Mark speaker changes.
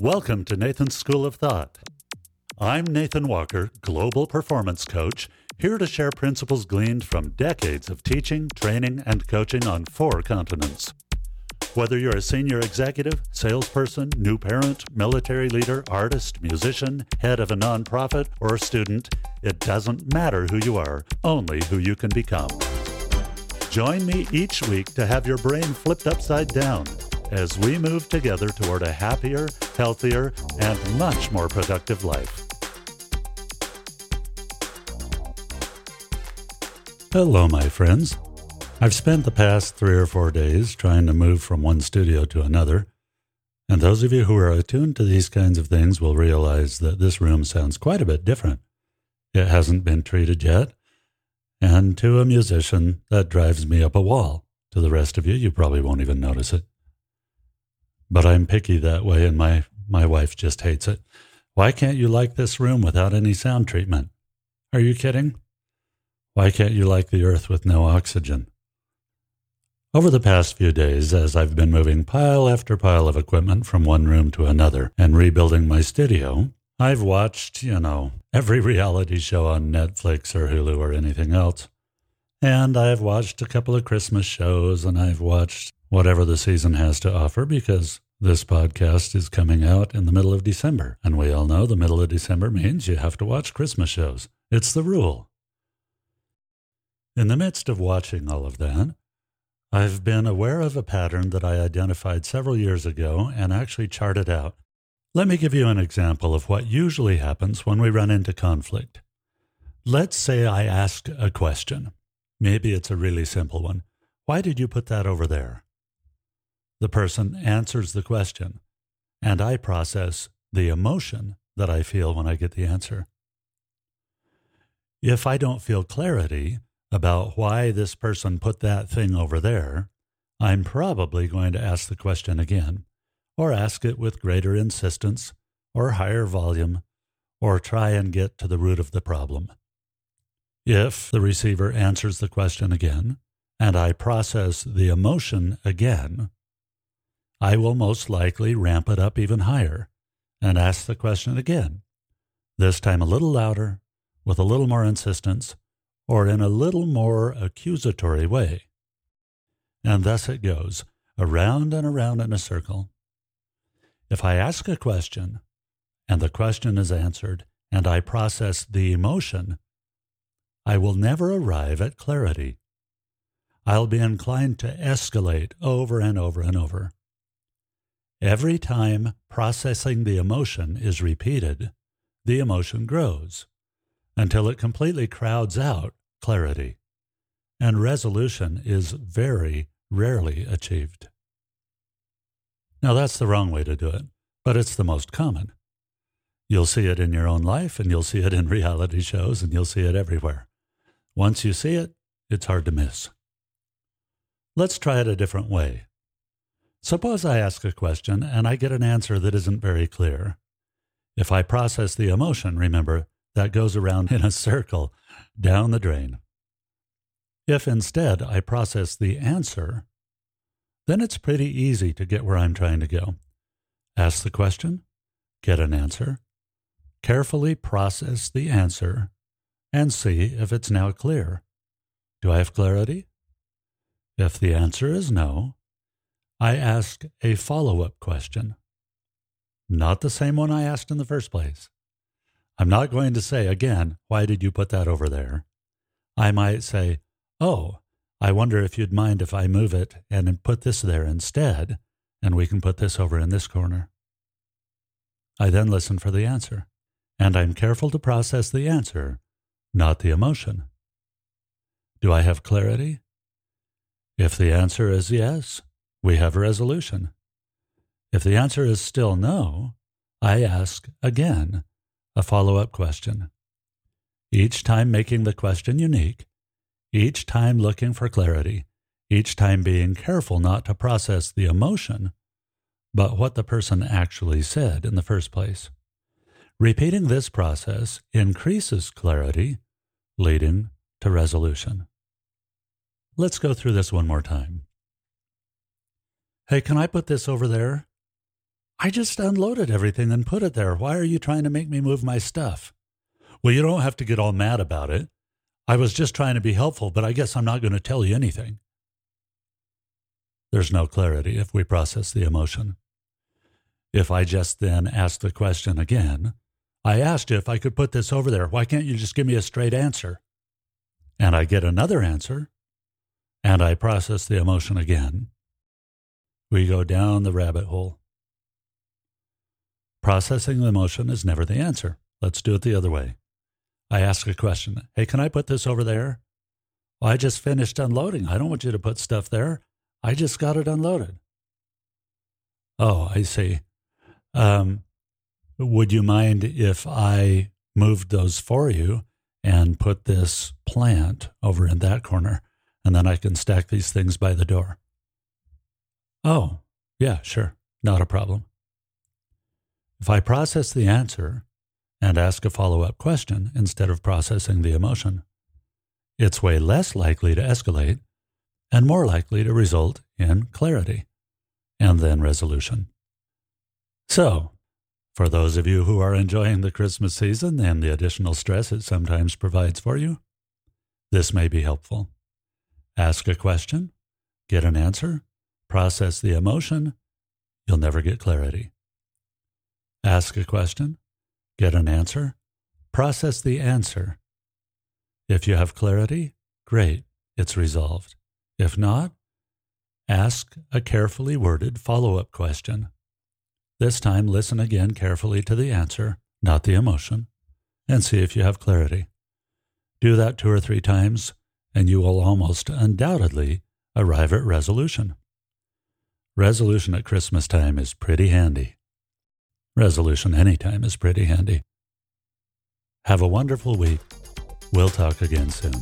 Speaker 1: Welcome to Nathan's School of Thought. I'm Nathan Walker, Global Performance Coach, here to share principles gleaned from decades of teaching, training, and coaching on four continents. Whether you're a senior executive, salesperson, new parent, military leader, artist, musician, head of a nonprofit, or a student, it doesn't matter who you are, only who you can become. Join me each week to have your brain flipped upside down as we move together toward a happier, healthier, and much more productive life. Hello, my friends. I've spent the past three or four days trying to move from one studio to another, and those of you who are attuned to these kinds of things will realize that this room sounds quite a bit different. It hasn't been treated yet, and to a musician, that drives me up a wall. To the rest of you, you probably won't even notice it. But I'm picky that way, and my, my wife just hates it. Why can't you like this room without any sound treatment? Are you kidding? Why can't you like the earth with no oxygen? Over the past few days, as I've been moving pile after pile of equipment from one room to another and rebuilding my studio, I've watched, you know, every reality show on Netflix or Hulu or anything else. And I've watched a couple of Christmas shows and I've watched whatever the season has to offer because this podcast is coming out in the middle of December. And we all know the middle of December means you have to watch Christmas shows. It's the rule. In the midst of watching all of that, I've been aware of a pattern that I identified several years ago and actually charted out. Let me give you an example of what usually happens when we run into conflict. Let's say I ask a question. Maybe it's a really simple one. Why did you put that over there? The person answers the question, and I process the emotion that I feel when I get the answer. If I don't feel clarity about why this person put that thing over there, I'm probably going to ask the question again, or ask it with greater insistence, or higher volume, or try and get to the root of the problem. If the receiver answers the question again, and I process the emotion again, I will most likely ramp it up even higher and ask the question again, this time a little louder, with a little more insistence, or in a little more accusatory way. And thus it goes, around and around in a circle. If I ask a question and the question is answered and I process the emotion, I will never arrive at clarity. I'll be inclined to escalate over and over and over. Every time processing the emotion is repeated, the emotion grows until it completely crowds out clarity, and resolution is very rarely achieved. Now, that's the wrong way to do it, but it's the most common. You'll see it in your own life, and you'll see it in reality shows, and you'll see it everywhere. Once you see it, it's hard to miss. Let's try it a different way. Suppose I ask a question and I get an answer that isn't very clear. If I process the emotion, remember, that goes around in a circle down the drain. If instead I process the answer, then it's pretty easy to get where I'm trying to go. Ask the question, get an answer, carefully process the answer, and see if it's now clear. Do I have clarity? If the answer is no, I ask a follow up question. Not the same one I asked in the first place. I'm not going to say again, why did you put that over there? I might say, oh, I wonder if you'd mind if I move it and put this there instead, and we can put this over in this corner. I then listen for the answer, and I'm careful to process the answer, not the emotion. Do I have clarity? If the answer is yes, we have a resolution. If the answer is still no, I ask again a follow up question. Each time making the question unique, each time looking for clarity, each time being careful not to process the emotion, but what the person actually said in the first place. Repeating this process increases clarity, leading to resolution. Let's go through this one more time. Hey, can I put this over there? I just unloaded everything and put it there. Why are you trying to make me move my stuff? Well, you don't have to get all mad about it. I was just trying to be helpful, but I guess I'm not going to tell you anything. There's no clarity if we process the emotion. If I just then ask the question again, I asked you if I could put this over there. Why can't you just give me a straight answer? And I get another answer, and I process the emotion again. We go down the rabbit hole. Processing the emotion is never the answer. Let's do it the other way. I ask a question Hey, can I put this over there? Well, I just finished unloading. I don't want you to put stuff there. I just got it unloaded. Oh, I see. Um, would you mind if I moved those for you and put this plant over in that corner? And then I can stack these things by the door. Oh, yeah, sure. Not a problem. If I process the answer and ask a follow up question instead of processing the emotion, it's way less likely to escalate and more likely to result in clarity and then resolution. So, for those of you who are enjoying the Christmas season and the additional stress it sometimes provides for you, this may be helpful. Ask a question, get an answer, process the emotion, you'll never get clarity. Ask a question, get an answer, process the answer. If you have clarity, great, it's resolved. If not, ask a carefully worded follow up question. This time, listen again carefully to the answer, not the emotion, and see if you have clarity. Do that two or three times, and you will almost undoubtedly arrive at resolution. Resolution at Christmas time is pretty handy. Resolution anytime is pretty handy. Have a wonderful week. We'll talk again soon.